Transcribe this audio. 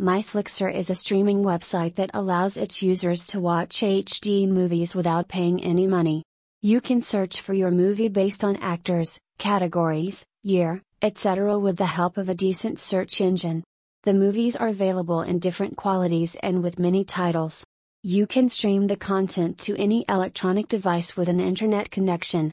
MyFlixer is a streaming website that allows its users to watch HD movies without paying any money. You can search for your movie based on actors, categories, year, etc. with the help of a decent search engine. The movies are available in different qualities and with many titles. You can stream the content to any electronic device with an internet connection,